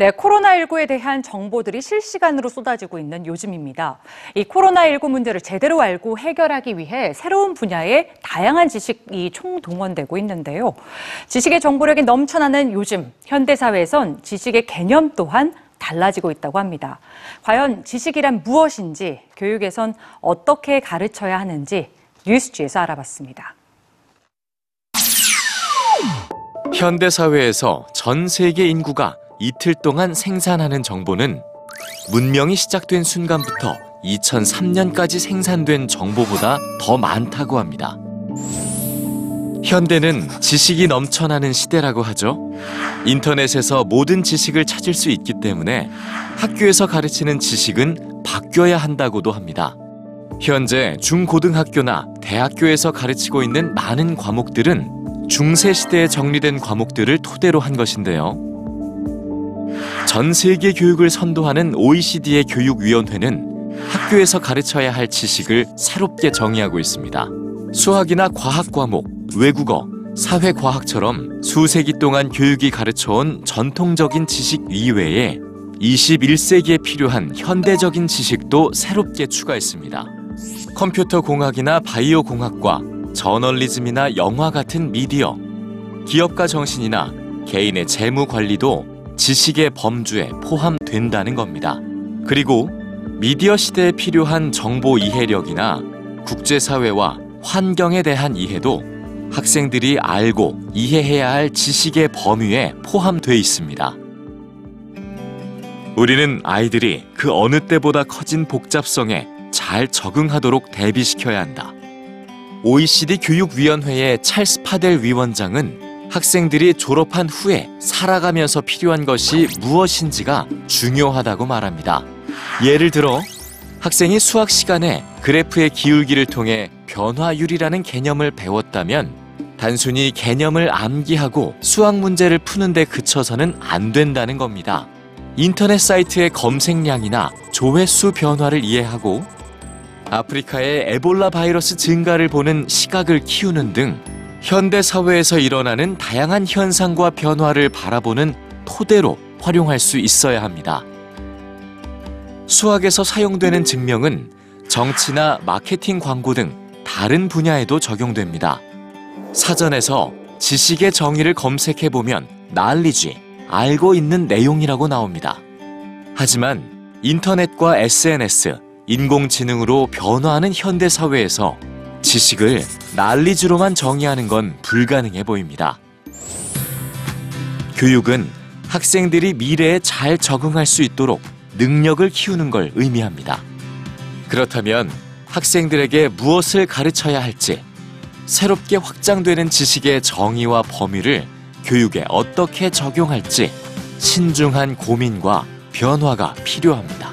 네, 코로나19에 대한 정보들이 실시간으로 쏟아지고 있는 요즘입니다. 이 코로나19 문제를 제대로 알고 해결하기 위해 새로운 분야의 다양한 지식이 총동원되고 있는데요. 지식의 정보력이 넘쳐나는 요즘, 현대사회에선 지식의 개념 또한 달라지고 있다고 합니다. 과연 지식이란 무엇인지, 교육에선 어떻게 가르쳐야 하는지 뉴스지에서 알아봤습니다. 현대 사회에서 전 세계 인구가 이틀 동안 생산하는 정보는 문명이 시작된 순간부터 2003년까지 생산된 정보보다 더 많다고 합니다. 현대는 지식이 넘쳐나는 시대라고 하죠. 인터넷에서 모든 지식을 찾을 수 있기 때문에 학교에서 가르치는 지식은 바뀌어야 한다고도 합니다. 현재 중고등학교나 대학교에서 가르치고 있는 많은 과목들은 중세 시대에 정리된 과목들을 토대로 한 것인데요. 전 세계 교육을 선도하는 OECD의 교육위원회는 학교에서 가르쳐야 할 지식을 새롭게 정의하고 있습니다. 수학이나 과학 과목, 외국어, 사회과학처럼 수세기 동안 교육이 가르쳐온 전통적인 지식 이외에 21세기에 필요한 현대적인 지식도 새롭게 추가했습니다. 컴퓨터 공학이나 바이오 공학과 저널리즘이나 영화 같은 미디어, 기업가 정신이나 개인의 재무 관리도 지식의 범주에 포함된다는 겁니다. 그리고 미디어 시대에 필요한 정보 이해력이나 국제사회와 환경에 대한 이해도 학생들이 알고 이해해야 할 지식의 범위에 포함돼 있습니다. 우리는 아이들이 그 어느 때보다 커진 복잡성에 잘 적응하도록 대비시켜야 한다. OECD 교육위원회의 찰스 파델 위원장은 학생들이 졸업한 후에 살아가면서 필요한 것이 무엇인지가 중요하다고 말합니다. 예를 들어 학생이 수학 시간에 그래프의 기울기를 통해 변화율이라는 개념을 배웠다면 단순히 개념을 암기하고 수학 문제를 푸는데 그쳐서는 안 된다는 겁니다. 인터넷 사이트의 검색량이나 조회수 변화를 이해하고 아프리카의 에볼라 바이러스 증가를 보는 시각을 키우는 등 현대 사회에서 일어나는 다양한 현상과 변화를 바라보는 토대로 활용할 수 있어야 합니다. 수학에서 사용되는 증명은 정치나 마케팅 광고 등 다른 분야에도 적용됩니다. 사전에서 지식의 정의를 검색해 보면 knowledge, 알고 있는 내용이라고 나옵니다. 하지만 인터넷과 SNS, 인공지능으로 변화하는 현대 사회에서 지식을 난리지로만 정의하는 건 불가능해 보입니다. 교육은 학생들이 미래에 잘 적응할 수 있도록 능력을 키우는 걸 의미합니다. 그렇다면 학생들에게 무엇을 가르쳐야 할지, 새롭게 확장되는 지식의 정의와 범위를 교육에 어떻게 적용할지 신중한 고민과 변화가 필요합니다.